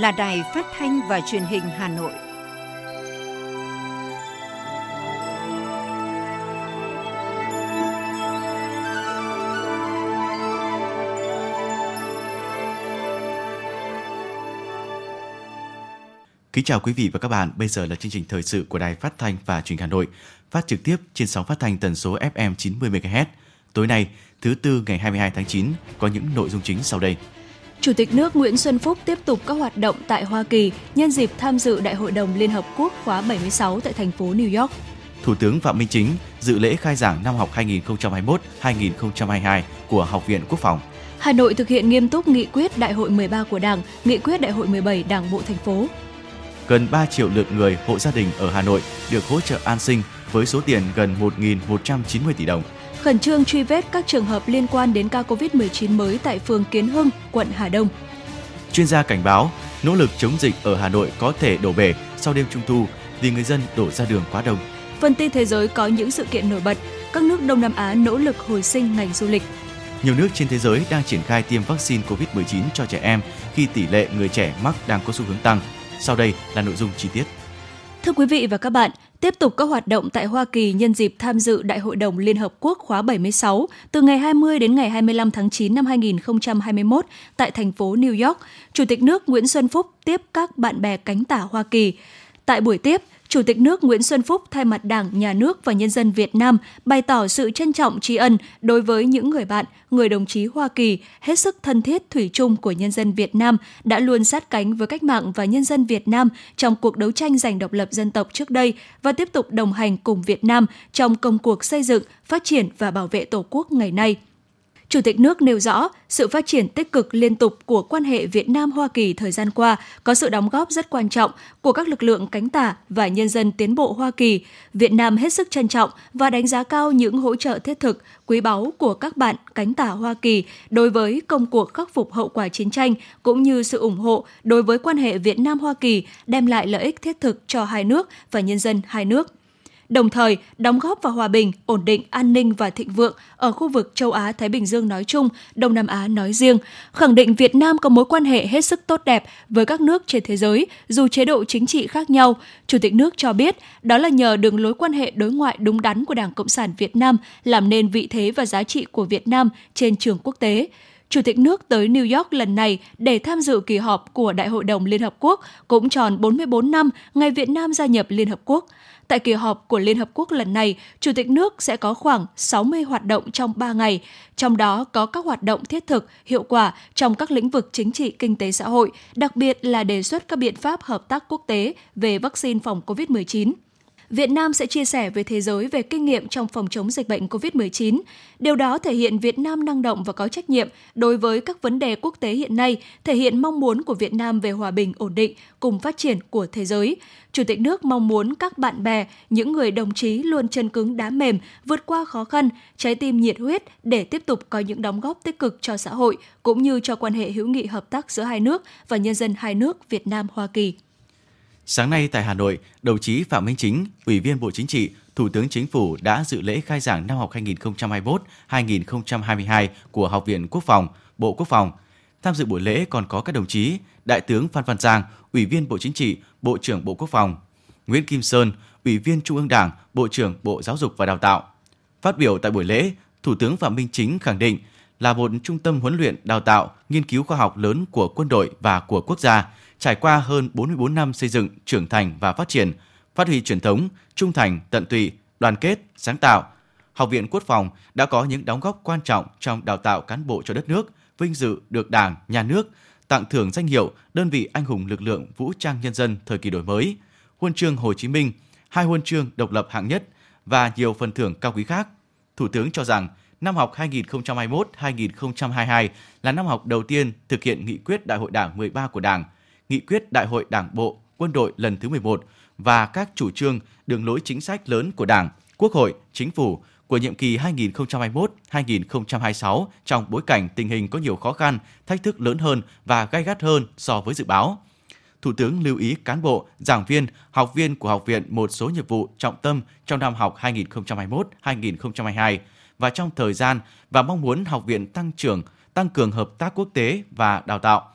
là Đài Phát thanh và Truyền hình Hà Nội. Kính chào quý vị và các bạn, bây giờ là chương trình thời sự của Đài Phát thanh và Truyền hình Hà Nội, phát trực tiếp trên sóng phát thanh tần số FM 90 MHz. Tối nay, thứ tư ngày 22 tháng 9 có những nội dung chính sau đây. Chủ tịch nước Nguyễn Xuân Phúc tiếp tục các hoạt động tại Hoa Kỳ nhân dịp tham dự Đại hội đồng Liên Hợp Quốc khóa 76 tại thành phố New York. Thủ tướng Phạm Minh Chính dự lễ khai giảng năm học 2021-2022 của Học viện Quốc phòng. Hà Nội thực hiện nghiêm túc nghị quyết Đại hội 13 của Đảng, nghị quyết Đại hội 17 Đảng bộ thành phố. Gần 3 triệu lượt người hộ gia đình ở Hà Nội được hỗ trợ an sinh với số tiền gần 1.190 tỷ đồng khẩn trương truy vết các trường hợp liên quan đến ca COVID-19 mới tại phường Kiến Hưng, quận Hà Đông. Chuyên gia cảnh báo, nỗ lực chống dịch ở Hà Nội có thể đổ bể sau đêm Trung thu vì người dân đổ ra đường quá đông. Phần tin thế giới có những sự kiện nổi bật, các nước Đông Nam Á nỗ lực hồi sinh ngành du lịch. Nhiều nước trên thế giới đang triển khai tiêm vaccine COVID-19 cho trẻ em khi tỷ lệ người trẻ mắc đang có xu hướng tăng. Sau đây là nội dung chi tiết. Thưa quý vị và các bạn, tiếp tục các hoạt động tại Hoa Kỳ nhân dịp tham dự Đại hội đồng Liên Hợp Quốc khóa 76 từ ngày 20 đến ngày 25 tháng 9 năm 2021 tại thành phố New York, Chủ tịch nước Nguyễn Xuân Phúc tiếp các bạn bè cánh tả Hoa Kỳ. Tại buổi tiếp, Chủ tịch nước Nguyễn Xuân Phúc thay mặt Đảng, Nhà nước và nhân dân Việt Nam bày tỏ sự trân trọng tri ân đối với những người bạn, người đồng chí Hoa Kỳ hết sức thân thiết thủy chung của nhân dân Việt Nam đã luôn sát cánh với cách mạng và nhân dân Việt Nam trong cuộc đấu tranh giành độc lập dân tộc trước đây và tiếp tục đồng hành cùng Việt Nam trong công cuộc xây dựng, phát triển và bảo vệ Tổ quốc ngày nay. Chủ tịch nước nêu rõ, sự phát triển tích cực liên tục của quan hệ Việt Nam Hoa Kỳ thời gian qua có sự đóng góp rất quan trọng của các lực lượng cánh tả và nhân dân tiến bộ Hoa Kỳ. Việt Nam hết sức trân trọng và đánh giá cao những hỗ trợ thiết thực, quý báu của các bạn cánh tả Hoa Kỳ đối với công cuộc khắc phục hậu quả chiến tranh cũng như sự ủng hộ đối với quan hệ Việt Nam Hoa Kỳ đem lại lợi ích thiết thực cho hai nước và nhân dân hai nước đồng thời đóng góp vào hòa bình, ổn định, an ninh và thịnh vượng ở khu vực châu Á Thái Bình Dương nói chung, Đông Nam Á nói riêng, khẳng định Việt Nam có mối quan hệ hết sức tốt đẹp với các nước trên thế giới dù chế độ chính trị khác nhau. Chủ tịch nước cho biết đó là nhờ đường lối quan hệ đối ngoại đúng đắn của Đảng Cộng sản Việt Nam làm nên vị thế và giá trị của Việt Nam trên trường quốc tế. Chủ tịch nước tới New York lần này để tham dự kỳ họp của Đại hội đồng Liên Hợp Quốc cũng tròn 44 năm ngày Việt Nam gia nhập Liên Hợp Quốc. Tại kỳ họp của Liên Hợp Quốc lần này, Chủ tịch nước sẽ có khoảng 60 hoạt động trong 3 ngày, trong đó có các hoạt động thiết thực, hiệu quả trong các lĩnh vực chính trị, kinh tế xã hội, đặc biệt là đề xuất các biện pháp hợp tác quốc tế về vaccine phòng COVID-19. Việt Nam sẽ chia sẻ với thế giới về kinh nghiệm trong phòng chống dịch bệnh COVID-19. Điều đó thể hiện Việt Nam năng động và có trách nhiệm đối với các vấn đề quốc tế hiện nay, thể hiện mong muốn của Việt Nam về hòa bình, ổn định cùng phát triển của thế giới. Chủ tịch nước mong muốn các bạn bè, những người đồng chí luôn chân cứng đá mềm, vượt qua khó khăn, trái tim nhiệt huyết để tiếp tục có những đóng góp tích cực cho xã hội cũng như cho quan hệ hữu nghị hợp tác giữa hai nước và nhân dân hai nước Việt Nam Hoa Kỳ. Sáng nay tại Hà Nội, đồng chí Phạm Minh Chính, Ủy viên Bộ Chính trị, Thủ tướng Chính phủ đã dự lễ khai giảng năm học 2021-2022 của Học viện Quốc phòng, Bộ Quốc phòng. Tham dự buổi lễ còn có các đồng chí Đại tướng Phan Văn Giang, Ủy viên Bộ Chính trị, Bộ trưởng Bộ Quốc phòng, Nguyễn Kim Sơn, Ủy viên Trung ương Đảng, Bộ trưởng Bộ Giáo dục và Đào tạo. Phát biểu tại buổi lễ, Thủ tướng Phạm Minh Chính khẳng định là một trung tâm huấn luyện, đào tạo, nghiên cứu khoa học lớn của quân đội và của quốc gia – trải qua hơn 44 năm xây dựng, trưởng thành và phát triển, phát huy truyền thống, trung thành, tận tụy, đoàn kết, sáng tạo. Học viện Quốc phòng đã có những đóng góp quan trọng trong đào tạo cán bộ cho đất nước, vinh dự được Đảng, Nhà nước tặng thưởng danh hiệu đơn vị anh hùng lực lượng vũ trang nhân dân thời kỳ đổi mới, huân chương Hồ Chí Minh, hai huân chương độc lập hạng nhất và nhiều phần thưởng cao quý khác. Thủ tướng cho rằng năm học 2021-2022 là năm học đầu tiên thực hiện nghị quyết Đại hội Đảng 13 của Đảng – nghị quyết Đại hội Đảng bộ quân đội lần thứ 11 và các chủ trương, đường lối chính sách lớn của Đảng, Quốc hội, Chính phủ của nhiệm kỳ 2021-2026 trong bối cảnh tình hình có nhiều khó khăn, thách thức lớn hơn và gay gắt hơn so với dự báo. Thủ tướng lưu ý cán bộ, giảng viên, học viên của học viện một số nhiệm vụ trọng tâm trong năm học 2021-2022 và trong thời gian và mong muốn học viện tăng trưởng, tăng cường hợp tác quốc tế và đào tạo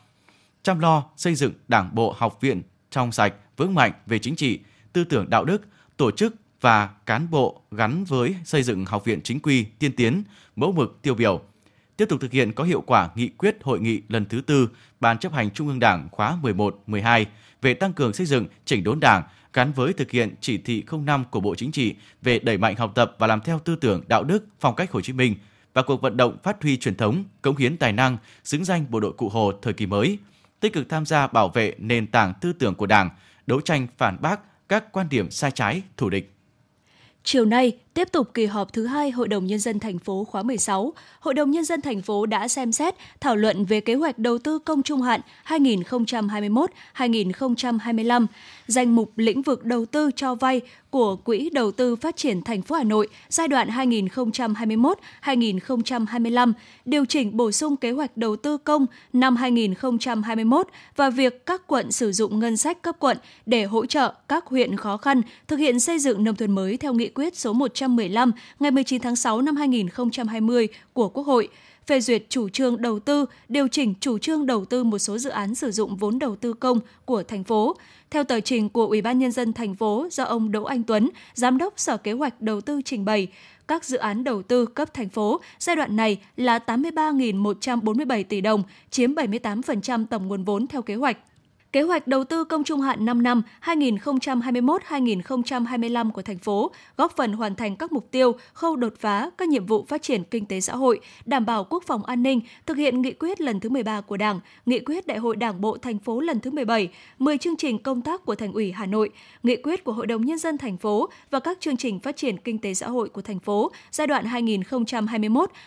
chăm lo xây dựng Đảng bộ học viện trong sạch, vững mạnh về chính trị, tư tưởng đạo đức, tổ chức và cán bộ gắn với xây dựng học viện chính quy, tiên tiến, mẫu mực tiêu biểu. Tiếp tục thực hiện có hiệu quả nghị quyết hội nghị lần thứ tư Ban chấp hành Trung ương Đảng khóa 11-12 về tăng cường xây dựng chỉnh đốn Đảng gắn với thực hiện chỉ thị 05 của Bộ Chính trị về đẩy mạnh học tập và làm theo tư tưởng đạo đức phong cách Hồ Chí Minh và cuộc vận động phát huy truyền thống, cống hiến tài năng, xứng danh bộ đội Cụ Hồ thời kỳ mới, tích cực tham gia bảo vệ nền tảng tư tưởng của Đảng, đấu tranh phản bác các quan điểm sai trái, thù địch. Chiều nay, tiếp tục kỳ họp thứ hai Hội đồng Nhân dân thành phố khóa 16, Hội đồng Nhân dân thành phố đã xem xét thảo luận về kế hoạch đầu tư công trung hạn 2021-2025, danh mục lĩnh vực đầu tư cho vay của Quỹ Đầu tư Phát triển thành phố Hà Nội giai đoạn 2021-2025, điều chỉnh bổ sung kế hoạch đầu tư công năm 2021 và việc các quận sử dụng ngân sách cấp quận để hỗ trợ các huyện khó khăn thực hiện xây dựng nông thôn mới theo nghị quyết số 100 115 ngày 19 tháng 6 năm 2020 của Quốc hội phê duyệt chủ trương đầu tư, điều chỉnh chủ trương đầu tư một số dự án sử dụng vốn đầu tư công của thành phố. Theo tờ trình của Ủy ban nhân dân thành phố do ông Đỗ Anh Tuấn, giám đốc Sở Kế hoạch Đầu tư trình bày, các dự án đầu tư cấp thành phố giai đoạn này là 83.147 tỷ đồng, chiếm 78% tổng nguồn vốn theo kế hoạch. Kế hoạch đầu tư công trung hạn 5 năm 2021-2025 của thành phố góp phần hoàn thành các mục tiêu, khâu đột phá các nhiệm vụ phát triển kinh tế xã hội, đảm bảo quốc phòng an ninh, thực hiện nghị quyết lần thứ 13 của Đảng, nghị quyết Đại hội Đảng bộ thành phố lần thứ 17, 10 chương trình công tác của Thành ủy Hà Nội, nghị quyết của Hội đồng nhân dân thành phố và các chương trình phát triển kinh tế xã hội của thành phố giai đoạn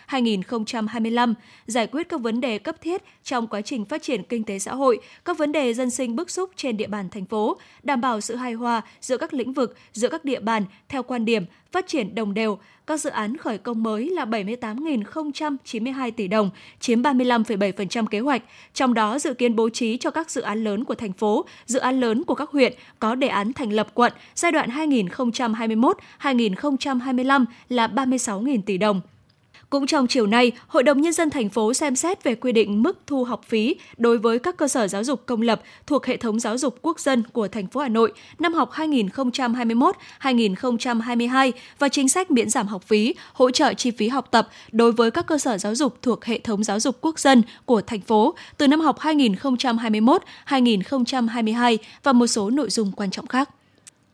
2021-2025, giải quyết các vấn đề cấp thiết trong quá trình phát triển kinh tế xã hội, các vấn đề dân sinh bức xúc trên địa bàn thành phố, đảm bảo sự hài hòa giữa các lĩnh vực, giữa các địa bàn theo quan điểm phát triển đồng đều. Các dự án khởi công mới là 78.092 tỷ đồng, chiếm 35,7% kế hoạch. Trong đó dự kiến bố trí cho các dự án lớn của thành phố, dự án lớn của các huyện có đề án thành lập quận giai đoạn 2021-2025 là 36.000 tỷ đồng. Cũng trong chiều nay, Hội đồng Nhân dân thành phố xem xét về quy định mức thu học phí đối với các cơ sở giáo dục công lập thuộc hệ thống giáo dục quốc dân của thành phố Hà Nội năm học 2021-2022 và chính sách miễn giảm học phí, hỗ trợ chi phí học tập đối với các cơ sở giáo dục thuộc hệ thống giáo dục quốc dân của thành phố từ năm học 2021-2022 và một số nội dung quan trọng khác.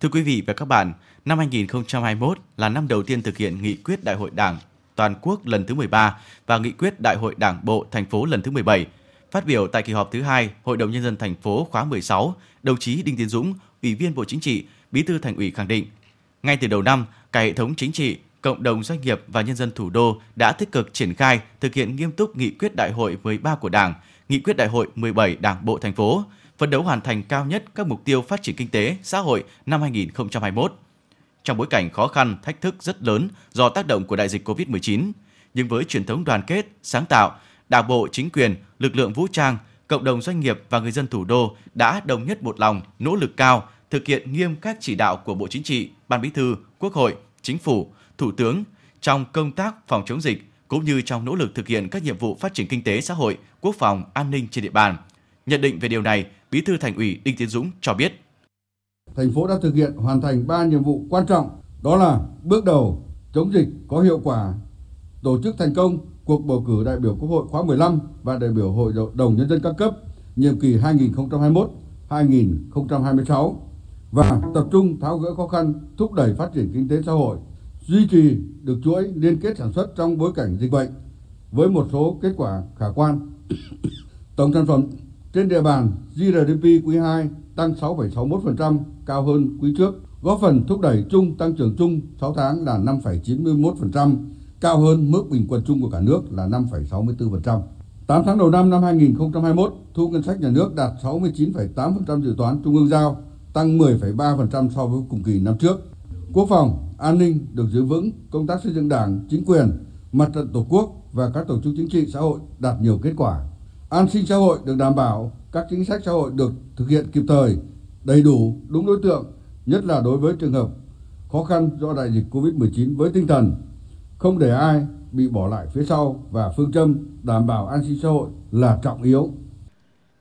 Thưa quý vị và các bạn, năm 2021 là năm đầu tiên thực hiện nghị quyết Đại hội Đảng toàn quốc lần thứ 13 và nghị quyết Đại hội Đảng bộ thành phố lần thứ 17. Phát biểu tại kỳ họp thứ hai Hội đồng nhân dân thành phố khóa 16, đồng chí Đinh Tiến Dũng, Ủy viên Bộ Chính trị, Bí thư Thành ủy khẳng định, ngay từ đầu năm, cả hệ thống chính trị, cộng đồng doanh nghiệp và nhân dân thủ đô đã tích cực triển khai thực hiện nghiêm túc nghị quyết Đại hội 13 của Đảng, nghị quyết Đại hội 17 Đảng bộ thành phố, phấn đấu hoàn thành cao nhất các mục tiêu phát triển kinh tế, xã hội năm 2021 trong bối cảnh khó khăn, thách thức rất lớn do tác động của đại dịch COVID-19. Nhưng với truyền thống đoàn kết, sáng tạo, Đảng bộ, chính quyền, lực lượng vũ trang, cộng đồng doanh nghiệp và người dân thủ đô đã đồng nhất một lòng, nỗ lực cao, thực hiện nghiêm các chỉ đạo của Bộ Chính trị, Ban Bí thư, Quốc hội, Chính phủ, Thủ tướng trong công tác phòng chống dịch cũng như trong nỗ lực thực hiện các nhiệm vụ phát triển kinh tế xã hội, quốc phòng, an ninh trên địa bàn. Nhận định về điều này, Bí thư Thành ủy Đinh Tiến Dũng cho biết thành phố đã thực hiện hoàn thành 3 nhiệm vụ quan trọng, đó là bước đầu chống dịch có hiệu quả, tổ chức thành công cuộc bầu cử đại biểu Quốc hội khóa 15 và đại biểu Hội đồng nhân dân các cấp nhiệm kỳ 2021-2026 và tập trung tháo gỡ khó khăn, thúc đẩy phát triển kinh tế xã hội, duy trì được chuỗi liên kết sản xuất trong bối cảnh dịch bệnh với một số kết quả khả quan. Tổng sản phẩm trên địa bàn GDP quý 2 tăng 6,61%, cao hơn quý trước, góp phần thúc đẩy chung tăng trưởng chung 6 tháng là 5,91%, cao hơn mức bình quân chung của cả nước là 5,64%. 8 tháng đầu năm năm 2021, thu ngân sách nhà nước đạt 69,8% dự toán trung ương giao, tăng 10,3% so với cùng kỳ năm trước. Quốc phòng, an ninh được giữ vững, công tác xây dựng đảng, chính quyền, mặt trận tổ quốc và các tổ chức chính trị xã hội đạt nhiều kết quả. An sinh xã hội được đảm bảo, các chính sách xã hội được thực hiện kịp thời, đầy đủ, đúng đối tượng, nhất là đối với trường hợp khó khăn do đại dịch Covid-19 với tinh thần không để ai bị bỏ lại phía sau và phương châm đảm bảo an sinh xã hội là trọng yếu.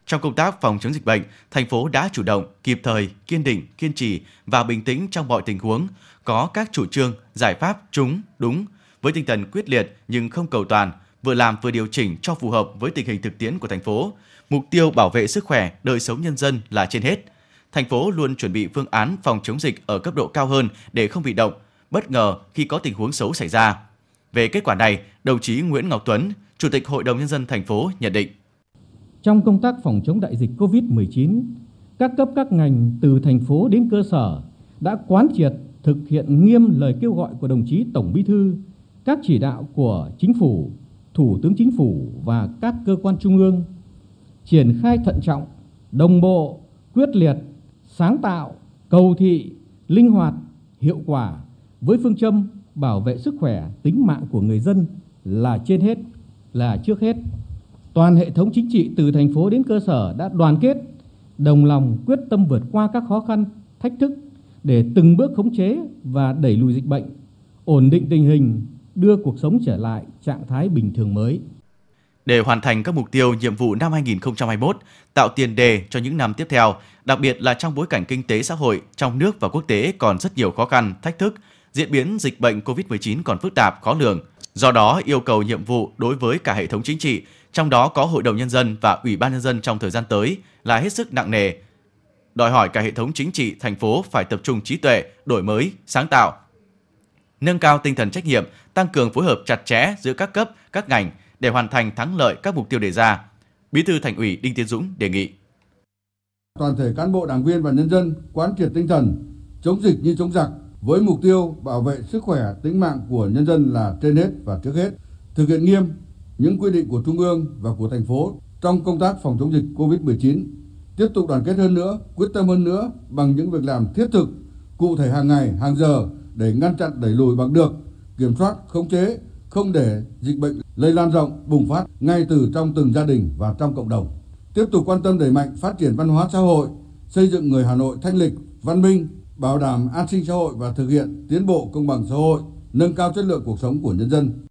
Trong công tác phòng chống dịch bệnh, thành phố đã chủ động, kịp thời, kiên định, kiên trì và bình tĩnh trong mọi tình huống, có các chủ trương, giải pháp trúng, đúng, với tinh thần quyết liệt nhưng không cầu toàn, vừa làm vừa điều chỉnh cho phù hợp với tình hình thực tiễn của thành phố. Mục tiêu bảo vệ sức khỏe, đời sống nhân dân là trên hết. Thành phố luôn chuẩn bị phương án phòng chống dịch ở cấp độ cao hơn để không bị động, bất ngờ khi có tình huống xấu xảy ra. Về kết quả này, đồng chí Nguyễn Ngọc Tuấn, Chủ tịch Hội đồng nhân dân thành phố nhận định: Trong công tác phòng chống đại dịch COVID-19, các cấp các ngành từ thành phố đến cơ sở đã quán triệt thực hiện nghiêm lời kêu gọi của đồng chí Tổng Bí thư, các chỉ đạo của chính phủ, Thủ tướng Chính phủ và các cơ quan trung ương, triển khai thận trọng, đồng bộ, quyết liệt, sáng tạo, cầu thị, linh hoạt, hiệu quả với phương châm bảo vệ sức khỏe, tính mạng của người dân là trên hết, là trước hết. Toàn hệ thống chính trị từ thành phố đến cơ sở đã đoàn kết, đồng lòng quyết tâm vượt qua các khó khăn, thách thức để từng bước khống chế và đẩy lùi dịch bệnh, ổn định tình hình, đưa cuộc sống trở lại trạng thái bình thường mới. Để hoàn thành các mục tiêu nhiệm vụ năm 2021, tạo tiền đề cho những năm tiếp theo, đặc biệt là trong bối cảnh kinh tế xã hội trong nước và quốc tế còn rất nhiều khó khăn, thách thức, diễn biến dịch bệnh COVID-19 còn phức tạp, khó lường. Do đó, yêu cầu nhiệm vụ đối với cả hệ thống chính trị, trong đó có Hội đồng Nhân dân và Ủy ban Nhân dân trong thời gian tới là hết sức nặng nề. Đòi hỏi cả hệ thống chính trị, thành phố phải tập trung trí tuệ, đổi mới, sáng tạo, nâng cao tinh thần trách nhiệm, tăng cường phối hợp chặt chẽ giữa các cấp, các ngành để hoàn thành thắng lợi các mục tiêu đề ra. Bí thư Thành ủy Đinh Tiến Dũng đề nghị. Toàn thể cán bộ, đảng viên và nhân dân quán triệt tinh thần, chống dịch như chống giặc với mục tiêu bảo vệ sức khỏe, tính mạng của nhân dân là trên hết và trước hết. Thực hiện nghiêm những quy định của trung ương và của thành phố trong công tác phòng chống dịch Covid-19 tiếp tục đoàn kết hơn nữa, quyết tâm hơn nữa bằng những việc làm thiết thực, cụ thể hàng ngày, hàng giờ để ngăn chặn đẩy lùi bằng được, kiểm soát, khống chế, không để dịch bệnh lây lan rộng bùng phát ngay từ trong từng gia đình và trong cộng đồng tiếp tục quan tâm đẩy mạnh phát triển văn hóa xã hội, xây dựng người Hà Nội thanh lịch, văn minh, bảo đảm an sinh xã hội và thực hiện tiến bộ công bằng xã hội, nâng cao chất lượng cuộc sống của nhân dân.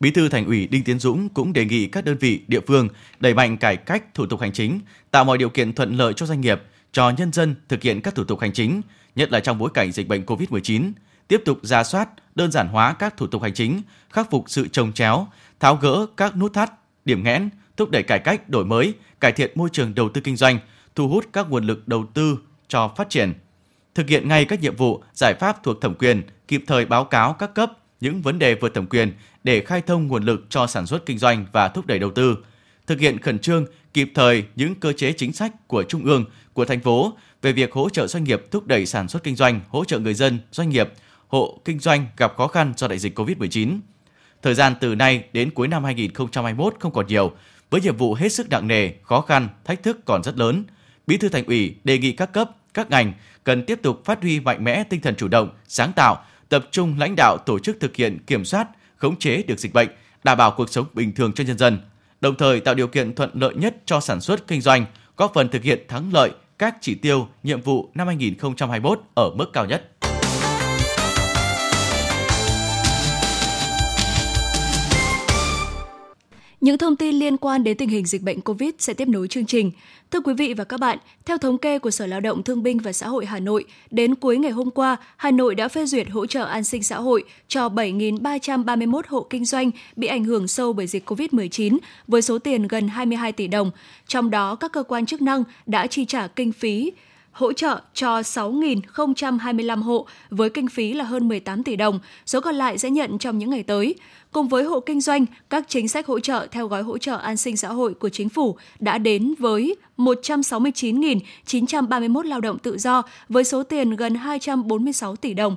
Bí thư Thành ủy Đinh Tiến Dũng cũng đề nghị các đơn vị địa phương đẩy mạnh cải cách thủ tục hành chính, tạo mọi điều kiện thuận lợi cho doanh nghiệp, cho nhân dân thực hiện các thủ tục hành chính, nhất là trong bối cảnh dịch bệnh COVID-19, tiếp tục ra soát, đơn giản hóa các thủ tục hành chính, khắc phục sự trồng chéo, tháo gỡ các nút thắt, điểm nghẽn, thúc đẩy cải cách, đổi mới, cải thiện môi trường đầu tư kinh doanh, thu hút các nguồn lực đầu tư cho phát triển. Thực hiện ngay các nhiệm vụ, giải pháp thuộc thẩm quyền, kịp thời báo cáo các cấp những vấn đề vượt thẩm quyền để khai thông nguồn lực cho sản xuất kinh doanh và thúc đẩy đầu tư. Thực hiện khẩn trương, kịp thời những cơ chế chính sách của trung ương, của thành phố về việc hỗ trợ doanh nghiệp thúc đẩy sản xuất kinh doanh, hỗ trợ người dân, doanh nghiệp, hộ kinh doanh gặp khó khăn do đại dịch COVID-19. Thời gian từ nay đến cuối năm 2021 không còn nhiều, với nhiệm vụ hết sức nặng nề, khó khăn, thách thức còn rất lớn, Bí thư Thành ủy đề nghị các cấp, các ngành cần tiếp tục phát huy mạnh mẽ tinh thần chủ động, sáng tạo, tập trung lãnh đạo tổ chức thực hiện kiểm soát, khống chế được dịch bệnh, đảm bảo cuộc sống bình thường cho nhân dân, đồng thời tạo điều kiện thuận lợi nhất cho sản xuất kinh doanh, góp phần thực hiện thắng lợi các chỉ tiêu, nhiệm vụ năm 2021 ở mức cao nhất. Những thông tin liên quan đến tình hình dịch bệnh COVID sẽ tiếp nối chương trình. Thưa quý vị và các bạn, theo thống kê của Sở Lao động Thương binh và Xã hội Hà Nội, đến cuối ngày hôm qua, Hà Nội đã phê duyệt hỗ trợ an sinh xã hội cho 7.331 hộ kinh doanh bị ảnh hưởng sâu bởi dịch COVID-19 với số tiền gần 22 tỷ đồng. Trong đó, các cơ quan chức năng đã chi trả kinh phí hỗ trợ cho 6.025 hộ với kinh phí là hơn 18 tỷ đồng, số còn lại sẽ nhận trong những ngày tới. Cùng với hộ kinh doanh, các chính sách hỗ trợ theo gói hỗ trợ an sinh xã hội của chính phủ đã đến với 169.931 lao động tự do với số tiền gần 246 tỷ đồng.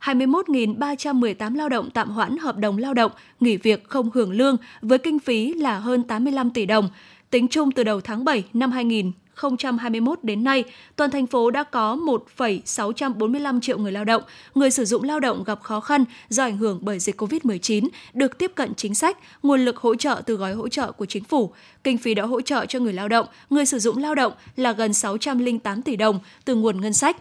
21.318 lao động tạm hoãn hợp đồng lao động, nghỉ việc không hưởng lương với kinh phí là hơn 85 tỷ đồng. Tính chung từ đầu tháng 7 năm 2000 2021 đến nay, toàn thành phố đã có 1,645 triệu người lao động, người sử dụng lao động gặp khó khăn do ảnh hưởng bởi dịch COVID-19 được tiếp cận chính sách, nguồn lực hỗ trợ từ gói hỗ trợ của chính phủ. Kinh phí đã hỗ trợ cho người lao động, người sử dụng lao động là gần 608 tỷ đồng từ nguồn ngân sách.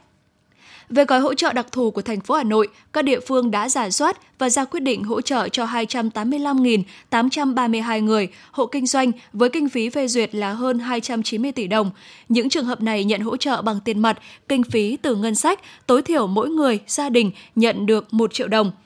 Về gói hỗ trợ đặc thù của thành phố Hà Nội, các địa phương đã giả soát và ra quyết định hỗ trợ cho 285.832 người, hộ kinh doanh với kinh phí phê duyệt là hơn 290 tỷ đồng. Những trường hợp này nhận hỗ trợ bằng tiền mặt, kinh phí từ ngân sách, tối thiểu mỗi người, gia đình nhận được 1 triệu đồng –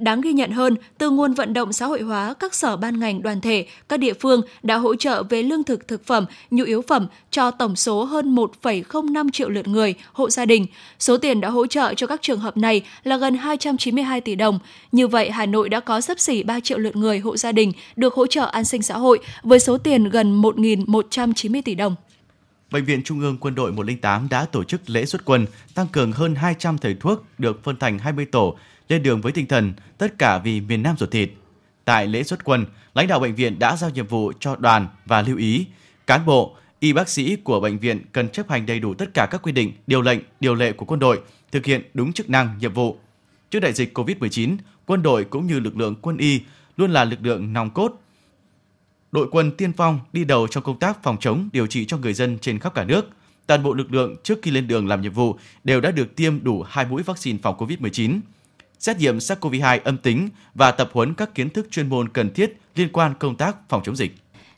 Đáng ghi nhận hơn, từ nguồn vận động xã hội hóa, các sở ban ngành đoàn thể, các địa phương đã hỗ trợ về lương thực thực phẩm, nhu yếu phẩm cho tổng số hơn 1,05 triệu lượt người, hộ gia đình. Số tiền đã hỗ trợ cho các trường hợp này là gần 292 tỷ đồng. Như vậy, Hà Nội đã có sấp xỉ 3 triệu lượt người, hộ gia đình được hỗ trợ an sinh xã hội với số tiền gần 1.190 tỷ đồng. Bệnh viện Trung ương Quân đội 108 đã tổ chức lễ xuất quân, tăng cường hơn 200 thầy thuốc được phân thành 20 tổ lên đường với tinh thần tất cả vì miền Nam ruột thịt. Tại lễ xuất quân, lãnh đạo bệnh viện đã giao nhiệm vụ cho đoàn và lưu ý cán bộ, y bác sĩ của bệnh viện cần chấp hành đầy đủ tất cả các quy định, điều lệnh, điều lệ của quân đội, thực hiện đúng chức năng, nhiệm vụ. Trước đại dịch COVID-19, quân đội cũng như lực lượng quân y luôn là lực lượng nòng cốt, đội quân tiên phong đi đầu trong công tác phòng chống điều trị cho người dân trên khắp cả nước. Toàn bộ lực lượng trước khi lên đường làm nhiệm vụ đều đã được tiêm đủ hai mũi vaccine phòng COVID-19 xét nghiệm SARS-CoV-2 âm tính và tập huấn các kiến thức chuyên môn cần thiết liên quan công tác phòng chống dịch.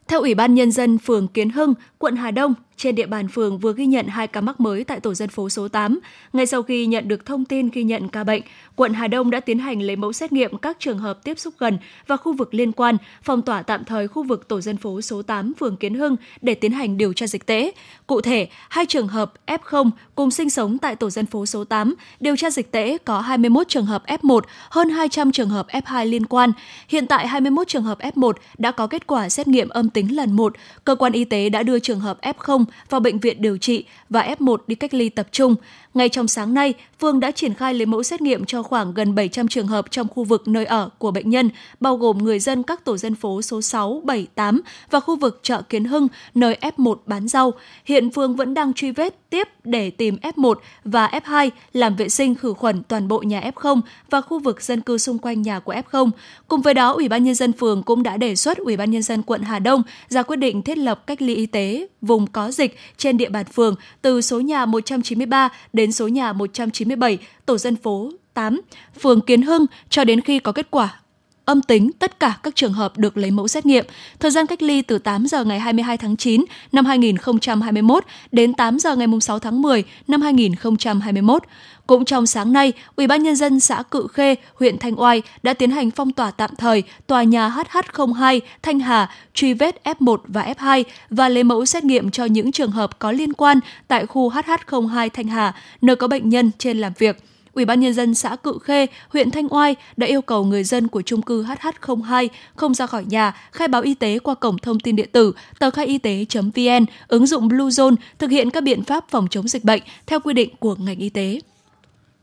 Theo Ủy ban Nhân dân phường Kiến Hưng, quận Hà Đông, trên địa bàn phường vừa ghi nhận hai ca mắc mới tại tổ dân phố số 8. Ngay sau khi nhận được thông tin ghi nhận ca bệnh, quận Hà Đông đã tiến hành lấy mẫu xét nghiệm các trường hợp tiếp xúc gần và khu vực liên quan, phong tỏa tạm thời khu vực tổ dân phố số 8 phường Kiến Hưng để tiến hành điều tra dịch tễ. Cụ thể, hai trường hợp F0 cùng sinh sống tại tổ dân phố số 8, điều tra dịch tễ có 21 trường hợp F1, hơn 200 trường hợp F2 liên quan. Hiện tại 21 trường hợp F1 đã có kết quả xét nghiệm âm tính lần 1. Cơ quan y tế đã đưa trường hợp F0 vào bệnh viện điều trị và F1 đi cách ly tập trung. Ngay trong sáng nay, phường đã triển khai lấy mẫu xét nghiệm cho khoảng gần 700 trường hợp trong khu vực nơi ở của bệnh nhân, bao gồm người dân các tổ dân phố số 6, 7, 8 và khu vực chợ Kiến Hưng, nơi F1 bán rau. Hiện phường vẫn đang truy vết tiếp để tìm F1 và F2 làm vệ sinh khử khuẩn toàn bộ nhà F0 và khu vực dân cư xung quanh nhà của F0. Cùng với đó, Ủy ban nhân dân phường cũng đã đề xuất Ủy ban nhân dân quận Hà Đông ra quyết định thiết lập cách ly y tế vùng có dịch trên địa bàn phường từ số nhà 193 đến đến số nhà 197, tổ dân phố 8, phường Kiến Hưng cho đến khi có kết quả âm tính tất cả các trường hợp được lấy mẫu xét nghiệm. Thời gian cách ly từ 8 giờ ngày 22 tháng 9 năm 2021 đến 8 giờ ngày 6 tháng 10 năm 2021. Cũng trong sáng nay, Ủy ban nhân dân xã Cự Khê, huyện Thanh Oai đã tiến hành phong tỏa tạm thời tòa nhà HH02 Thanh Hà, truy vết F1 và F2 và lấy mẫu xét nghiệm cho những trường hợp có liên quan tại khu HH02 Thanh Hà, nơi có bệnh nhân trên làm việc. Ủy ban nhân dân xã Cự Khê, huyện Thanh Oai đã yêu cầu người dân của chung cư HH02 không ra khỏi nhà, khai báo y tế qua cổng thông tin điện tử tờ khai y tế.vn, ứng dụng Bluezone thực hiện các biện pháp phòng chống dịch bệnh theo quy định của ngành y tế.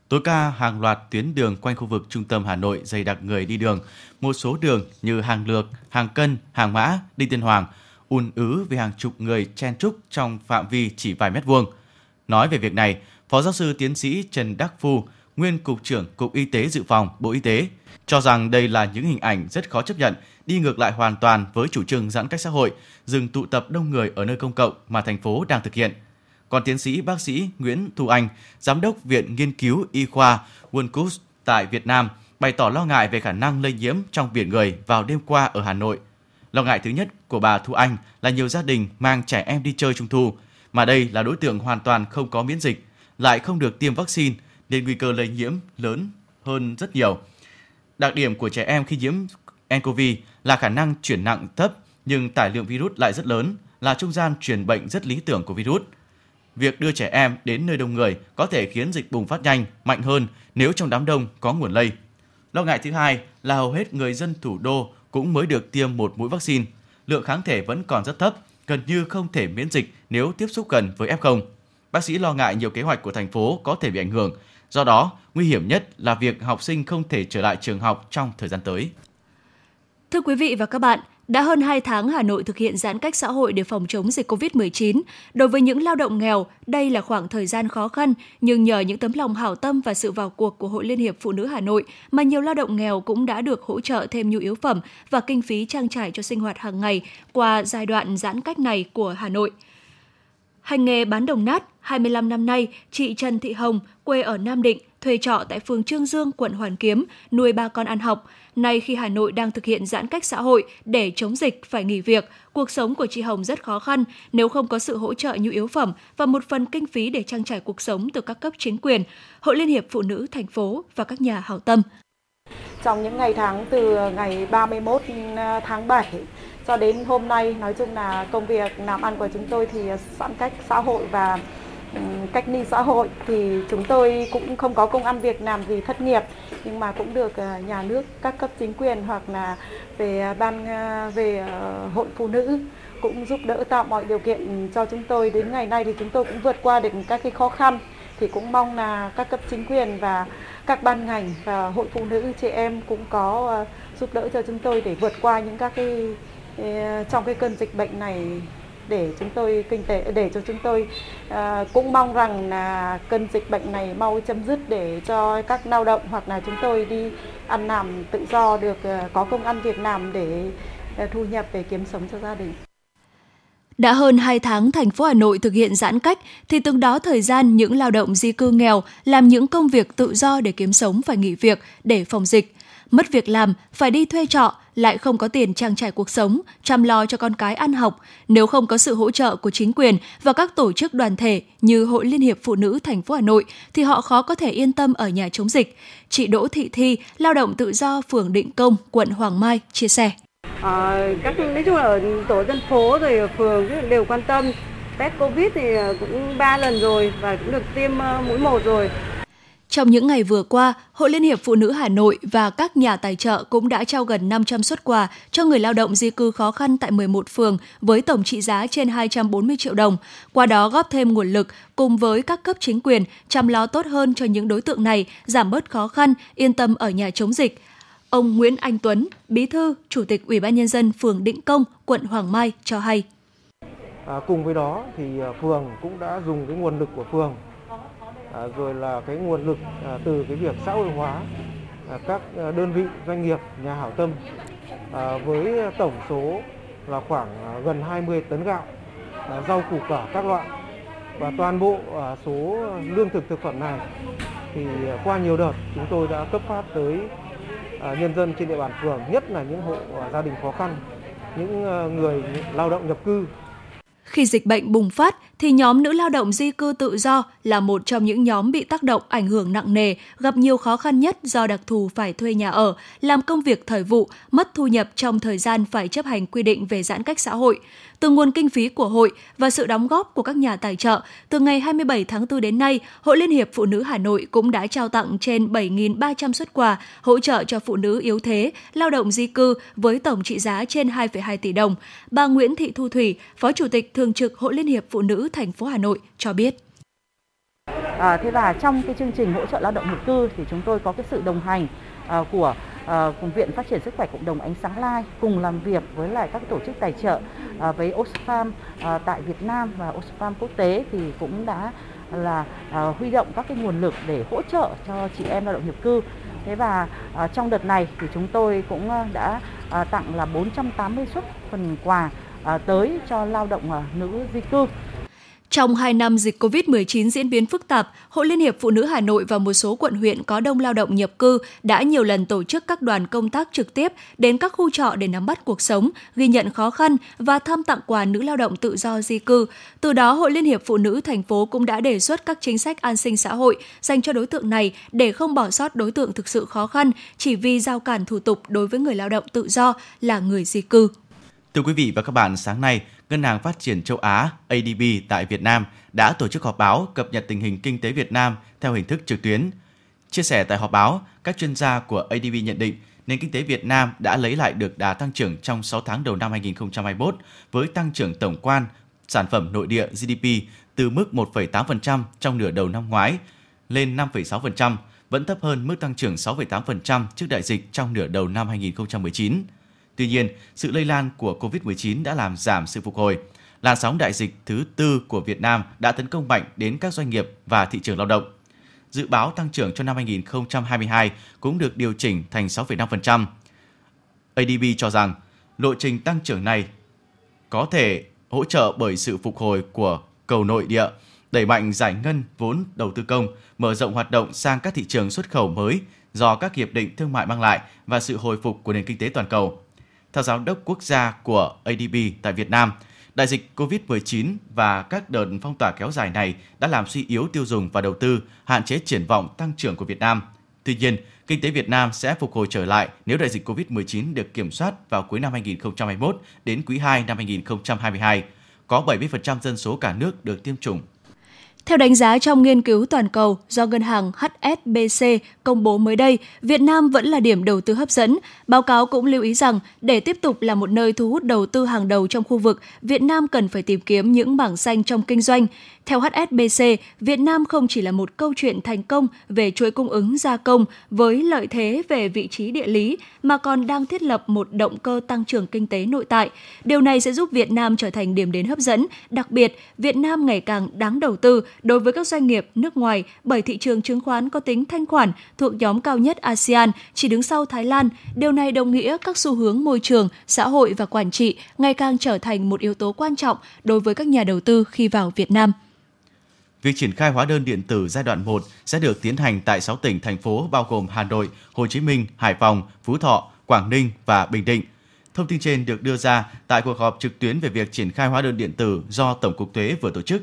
Tối ca, hàng loạt tuyến đường quanh khu vực trung tâm Hà Nội dày đặc người đi đường. Một số đường như Hàng Lược, Hàng Cân, Hàng Mã, Đinh Tiên Hoàng ùn ứ vì hàng chục người chen trúc trong phạm vi chỉ vài mét vuông. Nói về việc này, Phó giáo sư tiến sĩ Trần Đắc Phu, nguyên cục trưởng Cục Y tế Dự phòng Bộ Y tế, cho rằng đây là những hình ảnh rất khó chấp nhận, đi ngược lại hoàn toàn với chủ trương giãn cách xã hội, dừng tụ tập đông người ở nơi công cộng mà thành phố đang thực hiện. Còn tiến sĩ bác sĩ Nguyễn Thu Anh, giám đốc Viện Nghiên cứu Y khoa Wonkус tại Việt Nam, bày tỏ lo ngại về khả năng lây nhiễm trong biển người vào đêm qua ở Hà Nội. Lo ngại thứ nhất của bà Thu Anh là nhiều gia đình mang trẻ em đi chơi trung thu, mà đây là đối tượng hoàn toàn không có miễn dịch, lại không được tiêm vaccine nên nguy cơ lây nhiễm lớn hơn rất nhiều. Đặc điểm của trẻ em khi nhiễm nCoV là khả năng chuyển nặng thấp nhưng tải lượng virus lại rất lớn, là trung gian truyền bệnh rất lý tưởng của virus. Việc đưa trẻ em đến nơi đông người có thể khiến dịch bùng phát nhanh, mạnh hơn nếu trong đám đông có nguồn lây. Lo ngại thứ hai là hầu hết người dân thủ đô cũng mới được tiêm một mũi vaccine. Lượng kháng thể vẫn còn rất thấp, gần như không thể miễn dịch nếu tiếp xúc gần với F0. Bác sĩ lo ngại nhiều kế hoạch của thành phố có thể bị ảnh hưởng. Do đó, nguy hiểm nhất là việc học sinh không thể trở lại trường học trong thời gian tới. Thưa quý vị và các bạn, đã hơn 2 tháng Hà Nội thực hiện giãn cách xã hội để phòng chống dịch COVID-19. Đối với những lao động nghèo, đây là khoảng thời gian khó khăn, nhưng nhờ những tấm lòng hảo tâm và sự vào cuộc của Hội Liên hiệp Phụ nữ Hà Nội mà nhiều lao động nghèo cũng đã được hỗ trợ thêm nhu yếu phẩm và kinh phí trang trải cho sinh hoạt hàng ngày qua giai đoạn giãn cách này của Hà Nội. Hành nghề bán đồng nát, 25 năm nay, chị Trần Thị Hồng, quê ở Nam Định, thuê trọ tại phường Trương Dương, quận Hoàn Kiếm, nuôi ba con ăn học. Nay khi Hà Nội đang thực hiện giãn cách xã hội để chống dịch phải nghỉ việc, cuộc sống của chị Hồng rất khó khăn nếu không có sự hỗ trợ nhu yếu phẩm và một phần kinh phí để trang trải cuộc sống từ các cấp chính quyền, Hội Liên hiệp Phụ nữ thành phố và các nhà hảo tâm. Trong những ngày tháng từ ngày 31 ừ, tháng 7 cho đến hôm nay, nói chung là công việc làm ăn của chúng tôi thì giãn cách xã hội và Ừ, cách ly xã hội thì chúng tôi cũng không có công ăn việc làm gì thất nghiệp, nhưng mà cũng được à, nhà nước các cấp chính quyền hoặc là về ban à, về à, hội phụ nữ cũng giúp đỡ tạo mọi điều kiện cho chúng tôi. Đến ngày nay thì chúng tôi cũng vượt qua được các cái khó khăn, thì cũng mong là các cấp chính quyền và các ban ngành và hội phụ nữ, chị em cũng có giúp đỡ cho chúng tôi để vượt qua những các cái trong cái cơn dịch bệnh này để chúng tôi kinh tế để cho chúng tôi à, cũng mong rằng là cơn dịch bệnh này mau chấm dứt để cho các lao động hoặc là chúng tôi đi ăn làm tự do được à, có công ăn việc làm để à, thu nhập để kiếm sống cho gia đình. Đã hơn 2 tháng thành phố Hà Nội thực hiện giãn cách thì từng đó thời gian những lao động di cư nghèo làm những công việc tự do để kiếm sống phải nghỉ việc để phòng dịch. Mất việc làm, phải đi thuê trọ, lại không có tiền trang trải cuộc sống, chăm lo cho con cái ăn học, nếu không có sự hỗ trợ của chính quyền và các tổ chức đoàn thể như Hội Liên hiệp Phụ nữ thành phố Hà Nội thì họ khó có thể yên tâm ở nhà chống dịch. Chị Đỗ Thị Thi, lao động tự do phường Định Công, quận Hoàng Mai chia sẻ. À, các nói chung là ở tổ dân phố rồi phường đều quan tâm test covid thì à, cũng 3 lần rồi và cũng được tiêm à, mũi một rồi trong những ngày vừa qua, Hội Liên hiệp Phụ nữ Hà Nội và các nhà tài trợ cũng đã trao gần 500 xuất quà cho người lao động di cư khó khăn tại 11 phường với tổng trị giá trên 240 triệu đồng. Qua đó góp thêm nguồn lực cùng với các cấp chính quyền chăm lo tốt hơn cho những đối tượng này, giảm bớt khó khăn, yên tâm ở nhà chống dịch. Ông Nguyễn Anh Tuấn, Bí thư, Chủ tịch Ủy ban nhân dân phường Định Công, quận Hoàng Mai cho hay. À, cùng với đó thì à, phường cũng đã dùng cái nguồn lực của phường À, rồi là cái nguồn lực à, từ cái việc xã hội hóa à, các à, đơn vị doanh nghiệp nhà hảo tâm à, với tổng số là khoảng à, gần 20 tấn gạo rau củ quả các loại. Và toàn bộ số lương thực thực phẩm này thì qua nhiều đợt chúng tôi đã cấp phát tới nhân dân trên địa bàn phường nhất là những hộ gia đình khó khăn những người lao động nhập cư khi dịch bệnh bùng phát thì nhóm nữ lao động di cư tự do là một trong những nhóm bị tác động ảnh hưởng nặng nề, gặp nhiều khó khăn nhất do đặc thù phải thuê nhà ở, làm công việc thời vụ, mất thu nhập trong thời gian phải chấp hành quy định về giãn cách xã hội. Từ nguồn kinh phí của hội và sự đóng góp của các nhà tài trợ, từ ngày 27 tháng 4 đến nay, Hội Liên hiệp Phụ nữ Hà Nội cũng đã trao tặng trên 7.300 xuất quà hỗ trợ cho phụ nữ yếu thế, lao động di cư với tổng trị giá trên 2,2 tỷ đồng. Bà Nguyễn Thị Thu Thủy, Phó Chủ tịch Thường trực Hội Liên hiệp Phụ nữ thành phố Hà Nội cho biết. À, thế và trong cái chương trình hỗ trợ lao động nhập cư thì chúng tôi có cái sự đồng hành à, của Ờ, cùng Viện Phát triển Sức khỏe Cộng đồng Ánh Sáng Lai cùng làm việc với lại các tổ chức tài trợ ờ, với Oxfam ờ, tại Việt Nam và Oxfam quốc tế thì cũng đã là huy động các cái nguồn lực để hỗ trợ cho chị em lao động nhập cư. Thế và trong đợt này thì chúng tôi cũng đã tặng là 480 suất phần quà tới cho lao động nữ di cư. Trong 2 năm dịch COVID-19 diễn biến phức tạp, Hội Liên hiệp Phụ nữ Hà Nội và một số quận huyện có đông lao động nhập cư đã nhiều lần tổ chức các đoàn công tác trực tiếp đến các khu trọ để nắm bắt cuộc sống, ghi nhận khó khăn và thăm tặng quà nữ lao động tự do di cư. Từ đó, Hội Liên hiệp Phụ nữ thành phố cũng đã đề xuất các chính sách an sinh xã hội dành cho đối tượng này để không bỏ sót đối tượng thực sự khó khăn chỉ vì giao cản thủ tục đối với người lao động tự do là người di cư. Thưa quý vị và các bạn, sáng nay, Ngân hàng Phát triển châu Á ADB tại Việt Nam đã tổ chức họp báo cập nhật tình hình kinh tế Việt Nam theo hình thức trực tuyến. Chia sẻ tại họp báo, các chuyên gia của ADB nhận định nền kinh tế Việt Nam đã lấy lại được đà tăng trưởng trong 6 tháng đầu năm 2021 với tăng trưởng tổng quan sản phẩm nội địa GDP từ mức 1,8% trong nửa đầu năm ngoái lên 5,6%, vẫn thấp hơn mức tăng trưởng 6,8% trước đại dịch trong nửa đầu năm 2019. Tuy nhiên, sự lây lan của COVID-19 đã làm giảm sự phục hồi. Làn sóng đại dịch thứ tư của Việt Nam đã tấn công mạnh đến các doanh nghiệp và thị trường lao động. Dự báo tăng trưởng cho năm 2022 cũng được điều chỉnh thành 6,5%. ADB cho rằng lộ trình tăng trưởng này có thể hỗ trợ bởi sự phục hồi của cầu nội địa, đẩy mạnh giải ngân vốn đầu tư công, mở rộng hoạt động sang các thị trường xuất khẩu mới do các hiệp định thương mại mang lại và sự hồi phục của nền kinh tế toàn cầu. Theo giám đốc quốc gia của ADB tại Việt Nam, đại dịch COVID-19 và các đợt phong tỏa kéo dài này đã làm suy yếu tiêu dùng và đầu tư, hạn chế triển vọng tăng trưởng của Việt Nam. Tuy nhiên, kinh tế Việt Nam sẽ phục hồi trở lại nếu đại dịch COVID-19 được kiểm soát vào cuối năm 2021 đến quý 2 năm 2022. Có 70% dân số cả nước được tiêm chủng theo đánh giá trong nghiên cứu toàn cầu do ngân hàng HSBC công bố mới đây, Việt Nam vẫn là điểm đầu tư hấp dẫn. Báo cáo cũng lưu ý rằng để tiếp tục là một nơi thu hút đầu tư hàng đầu trong khu vực, Việt Nam cần phải tìm kiếm những mảng xanh trong kinh doanh. Theo HSBC, Việt Nam không chỉ là một câu chuyện thành công về chuỗi cung ứng gia công với lợi thế về vị trí địa lý, mà còn đang thiết lập một động cơ tăng trưởng kinh tế nội tại. Điều này sẽ giúp Việt Nam trở thành điểm đến hấp dẫn, đặc biệt Việt Nam ngày càng đáng đầu tư đối với các doanh nghiệp nước ngoài bởi thị trường chứng khoán có tính thanh khoản thuộc nhóm cao nhất ASEAN, chỉ đứng sau Thái Lan. Điều này đồng nghĩa các xu hướng môi trường, xã hội và quản trị ngày càng trở thành một yếu tố quan trọng đối với các nhà đầu tư khi vào Việt Nam. Việc triển khai hóa đơn điện tử giai đoạn 1 sẽ được tiến hành tại 6 tỉnh, thành phố bao gồm Hà Nội, Hồ Chí Minh, Hải Phòng, Phú Thọ, Quảng Ninh và Bình Định. Thông tin trên được đưa ra tại cuộc họp trực tuyến về việc triển khai hóa đơn điện tử do Tổng cục Thuế vừa tổ chức.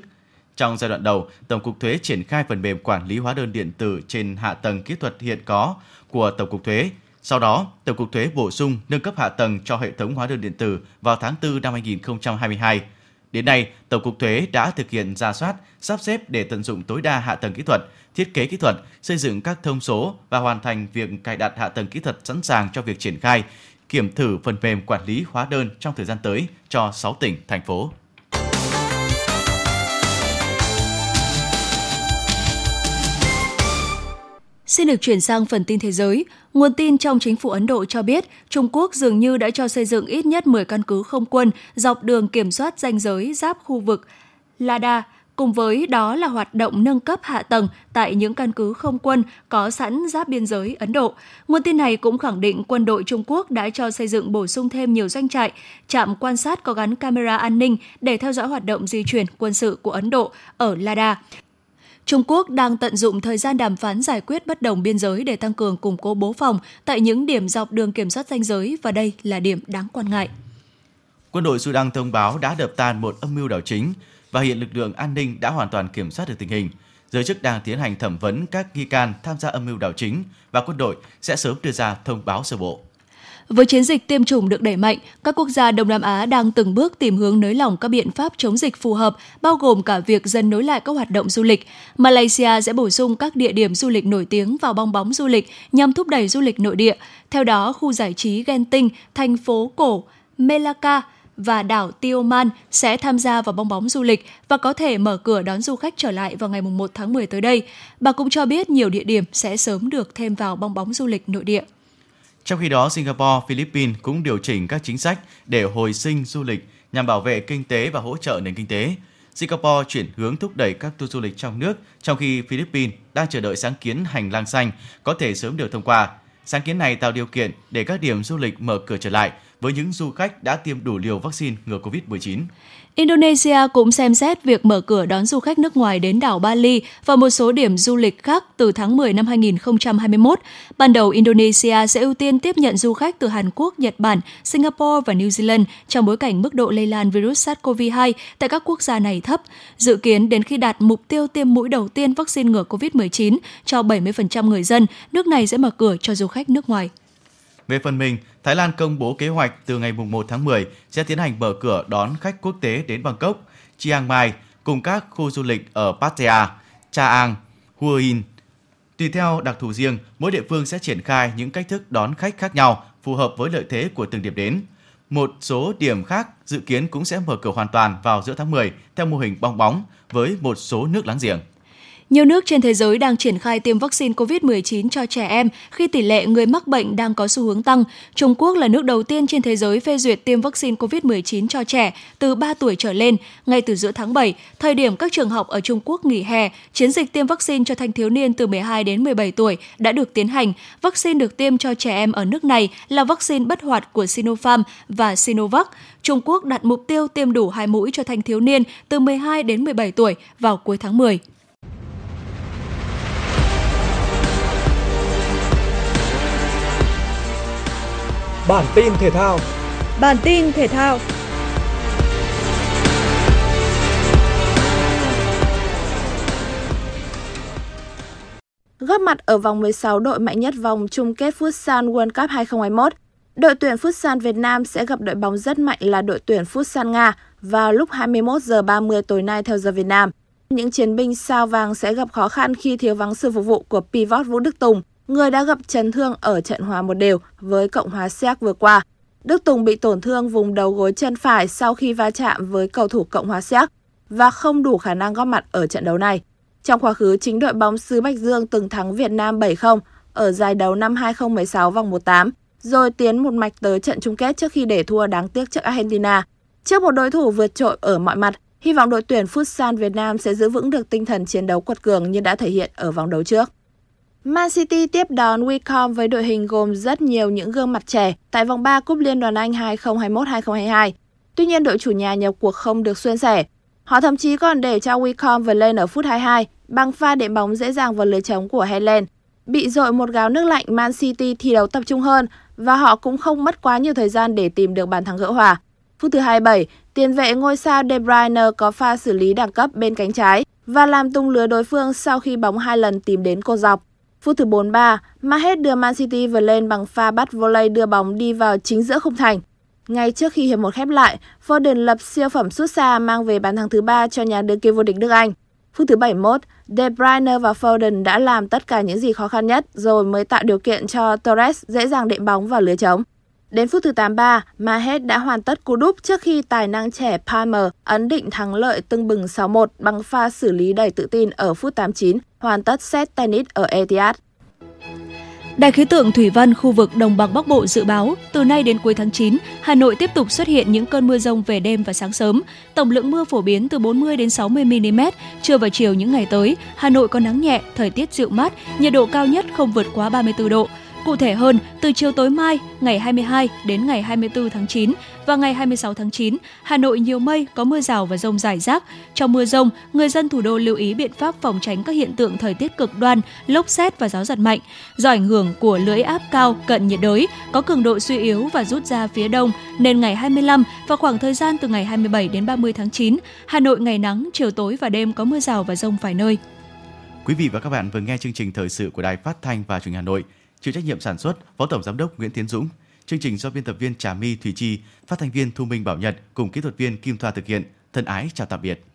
Trong giai đoạn đầu, Tổng cục Thuế triển khai phần mềm quản lý hóa đơn điện tử trên hạ tầng kỹ thuật hiện có của Tổng cục Thuế. Sau đó, Tổng cục Thuế bổ sung nâng cấp hạ tầng cho hệ thống hóa đơn điện tử vào tháng 4 năm 2022 Đến nay, Tổng cục Thuế đã thực hiện ra soát, sắp xếp để tận dụng tối đa hạ tầng kỹ thuật, thiết kế kỹ thuật, xây dựng các thông số và hoàn thành việc cài đặt hạ tầng kỹ thuật sẵn sàng cho việc triển khai, kiểm thử phần mềm quản lý hóa đơn trong thời gian tới cho 6 tỉnh, thành phố. Xin được chuyển sang phần tin thế giới. Nguồn tin trong chính phủ Ấn Độ cho biết Trung Quốc dường như đã cho xây dựng ít nhất 10 căn cứ không quân dọc đường kiểm soát danh giới giáp khu vực Lada, cùng với đó là hoạt động nâng cấp hạ tầng tại những căn cứ không quân có sẵn giáp biên giới Ấn Độ. Nguồn tin này cũng khẳng định quân đội Trung Quốc đã cho xây dựng bổ sung thêm nhiều doanh trại, trạm quan sát có gắn camera an ninh để theo dõi hoạt động di chuyển quân sự của Ấn Độ ở Lada. Trung Quốc đang tận dụng thời gian đàm phán giải quyết bất đồng biên giới để tăng cường củng cố bố phòng tại những điểm dọc đường kiểm soát danh giới và đây là điểm đáng quan ngại. Quân đội Sudan thông báo đã đập tan một âm mưu đảo chính và hiện lực lượng an ninh đã hoàn toàn kiểm soát được tình hình. Giới chức đang tiến hành thẩm vấn các nghi can tham gia âm mưu đảo chính và quân đội sẽ sớm đưa ra thông báo sơ bộ. Với chiến dịch tiêm chủng được đẩy mạnh, các quốc gia Đông Nam Á đang từng bước tìm hướng nới lỏng các biện pháp chống dịch phù hợp, bao gồm cả việc dần nối lại các hoạt động du lịch. Malaysia sẽ bổ sung các địa điểm du lịch nổi tiếng vào bong bóng du lịch nhằm thúc đẩy du lịch nội địa. Theo đó, khu giải trí Genting, thành phố cổ Melaka và đảo Tioman sẽ tham gia vào bong bóng du lịch và có thể mở cửa đón du khách trở lại vào ngày 1 tháng 10 tới đây. Bà cũng cho biết nhiều địa điểm sẽ sớm được thêm vào bong bóng du lịch nội địa. Trong khi đó, Singapore, Philippines cũng điều chỉnh các chính sách để hồi sinh du lịch nhằm bảo vệ kinh tế và hỗ trợ nền kinh tế. Singapore chuyển hướng thúc đẩy các tour du lịch trong nước, trong khi Philippines đang chờ đợi sáng kiến hành lang xanh có thể sớm được thông qua. Sáng kiến này tạo điều kiện để các điểm du lịch mở cửa trở lại với những du khách đã tiêm đủ liều vaccine ngừa COVID-19. Indonesia cũng xem xét việc mở cửa đón du khách nước ngoài đến đảo Bali và một số điểm du lịch khác từ tháng 10 năm 2021. Ban đầu, Indonesia sẽ ưu tiên tiếp nhận du khách từ Hàn Quốc, Nhật Bản, Singapore và New Zealand trong bối cảnh mức độ lây lan virus SARS-CoV-2 tại các quốc gia này thấp. Dự kiến đến khi đạt mục tiêu tiêm mũi đầu tiên vaccine ngừa COVID-19 cho 70% người dân, nước này sẽ mở cửa cho du khách nước ngoài. Về phần mình, Thái Lan công bố kế hoạch từ ngày 1 tháng 10 sẽ tiến hành mở cửa đón khách quốc tế đến Bangkok, Chiang Mai cùng các khu du lịch ở Pattaya, Cha Ang, Hua Hin. Tùy theo đặc thù riêng, mỗi địa phương sẽ triển khai những cách thức đón khách khác nhau phù hợp với lợi thế của từng điểm đến. Một số điểm khác dự kiến cũng sẽ mở cửa hoàn toàn vào giữa tháng 10 theo mô hình bong bóng với một số nước láng giềng. Nhiều nước trên thế giới đang triển khai tiêm vaccine COVID-19 cho trẻ em khi tỷ lệ người mắc bệnh đang có xu hướng tăng. Trung Quốc là nước đầu tiên trên thế giới phê duyệt tiêm vaccine COVID-19 cho trẻ từ 3 tuổi trở lên. Ngay từ giữa tháng 7, thời điểm các trường học ở Trung Quốc nghỉ hè, chiến dịch tiêm vaccine cho thanh thiếu niên từ 12 đến 17 tuổi đã được tiến hành. Vaccine được tiêm cho trẻ em ở nước này là vaccine bất hoạt của Sinopharm và Sinovac. Trung Quốc đặt mục tiêu tiêm đủ hai mũi cho thanh thiếu niên từ 12 đến 17 tuổi vào cuối tháng 10. Bản tin thể thao. Bản tin thể thao. Góp mặt ở vòng 16 đội mạnh nhất vòng chung kết Futsal World Cup 2021, đội tuyển Futsal Việt Nam sẽ gặp đội bóng rất mạnh là đội tuyển Futsal Nga vào lúc 21 giờ 30 tối nay theo giờ Việt Nam. Những chiến binh sao vàng sẽ gặp khó khăn khi thiếu vắng sự phục vụ của pivot Vũ Đức Tùng, người đã gặp chấn thương ở trận hòa một đều với Cộng hòa Séc vừa qua. Đức Tùng bị tổn thương vùng đầu gối chân phải sau khi va chạm với cầu thủ Cộng hòa Séc và không đủ khả năng góp mặt ở trận đấu này. Trong quá khứ, chính đội bóng xứ Bạch Dương từng thắng Việt Nam 7-0 ở giải đấu năm 2016 vòng 1-8, rồi tiến một mạch tới trận chung kết trước khi để thua đáng tiếc trước Argentina. Trước một đối thủ vượt trội ở mọi mặt, hy vọng đội tuyển Futsal Việt Nam sẽ giữ vững được tinh thần chiến đấu quật cường như đã thể hiện ở vòng đấu trước. Man City tiếp đón Wycombe với đội hình gồm rất nhiều những gương mặt trẻ tại vòng 3 Cúp Liên đoàn Anh 2021-2022. Tuy nhiên đội chủ nhà nhập cuộc không được xuyên sẻ. Họ thậm chí còn để cho Wycombe vượt lên ở phút 22 bằng pha đệm bóng dễ dàng vào lưới trống của Helen. Bị dội một gáo nước lạnh, Man City thi đấu tập trung hơn và họ cũng không mất quá nhiều thời gian để tìm được bàn thắng gỡ hòa. Phút thứ 27, tiền vệ ngôi sao De Bruyne có pha xử lý đẳng cấp bên cánh trái và làm tung lưới đối phương sau khi bóng hai lần tìm đến cô dọc. Phút thứ 43, Mahrez đưa Man City vượt lên bằng pha bắt volley đưa bóng đi vào chính giữa khung thành. Ngay trước khi hiệp một khép lại, Foden lập siêu phẩm sút xa mang về bàn thắng thứ ba cho nhà đương kim vô địch nước Anh. Phút thứ 71, De Bruyne và Foden đã làm tất cả những gì khó khăn nhất rồi mới tạo điều kiện cho Torres dễ dàng đệm bóng vào lưới trống. Đến phút thứ 83, Mahed đã hoàn tất cú đúp trước khi tài năng trẻ Palmer ấn định thắng lợi tưng bừng 6-1 bằng pha xử lý đầy tự tin ở phút 89, hoàn tất set tennis ở Etihad. Đài khí tượng thủy văn khu vực đồng bằng Bắc Bộ dự báo từ nay đến cuối tháng 9, Hà Nội tiếp tục xuất hiện những cơn mưa rông về đêm và sáng sớm. Tổng lượng mưa phổ biến từ 40 đến 60 mm. Trưa và chiều những ngày tới, Hà Nội có nắng nhẹ, thời tiết dịu mát, nhiệt độ cao nhất không vượt quá 34 độ. Cụ thể hơn, từ chiều tối mai, ngày 22 đến ngày 24 tháng 9 và ngày 26 tháng 9, Hà Nội nhiều mây, có mưa rào và rông rải rác. Trong mưa rông, người dân thủ đô lưu ý biện pháp phòng tránh các hiện tượng thời tiết cực đoan, lốc xét và gió giật mạnh. Do ảnh hưởng của lưỡi áp cao cận nhiệt đới, có cường độ suy yếu và rút ra phía đông, nên ngày 25 và khoảng thời gian từ ngày 27 đến 30 tháng 9, Hà Nội ngày nắng, chiều tối và đêm có mưa rào và rông vài nơi. Quý vị và các bạn vừa nghe chương trình thời sự của Đài Phát thanh và Truyền hình Hà Nội. Chịu trách nhiệm sản xuất Phó Tổng giám đốc Nguyễn Tiến Dũng. Chương trình do biên tập viên Trà My Thủy Chi, phát thanh viên Thu Minh Bảo Nhật cùng kỹ thuật viên Kim Thoa thực hiện. Thân ái chào tạm biệt.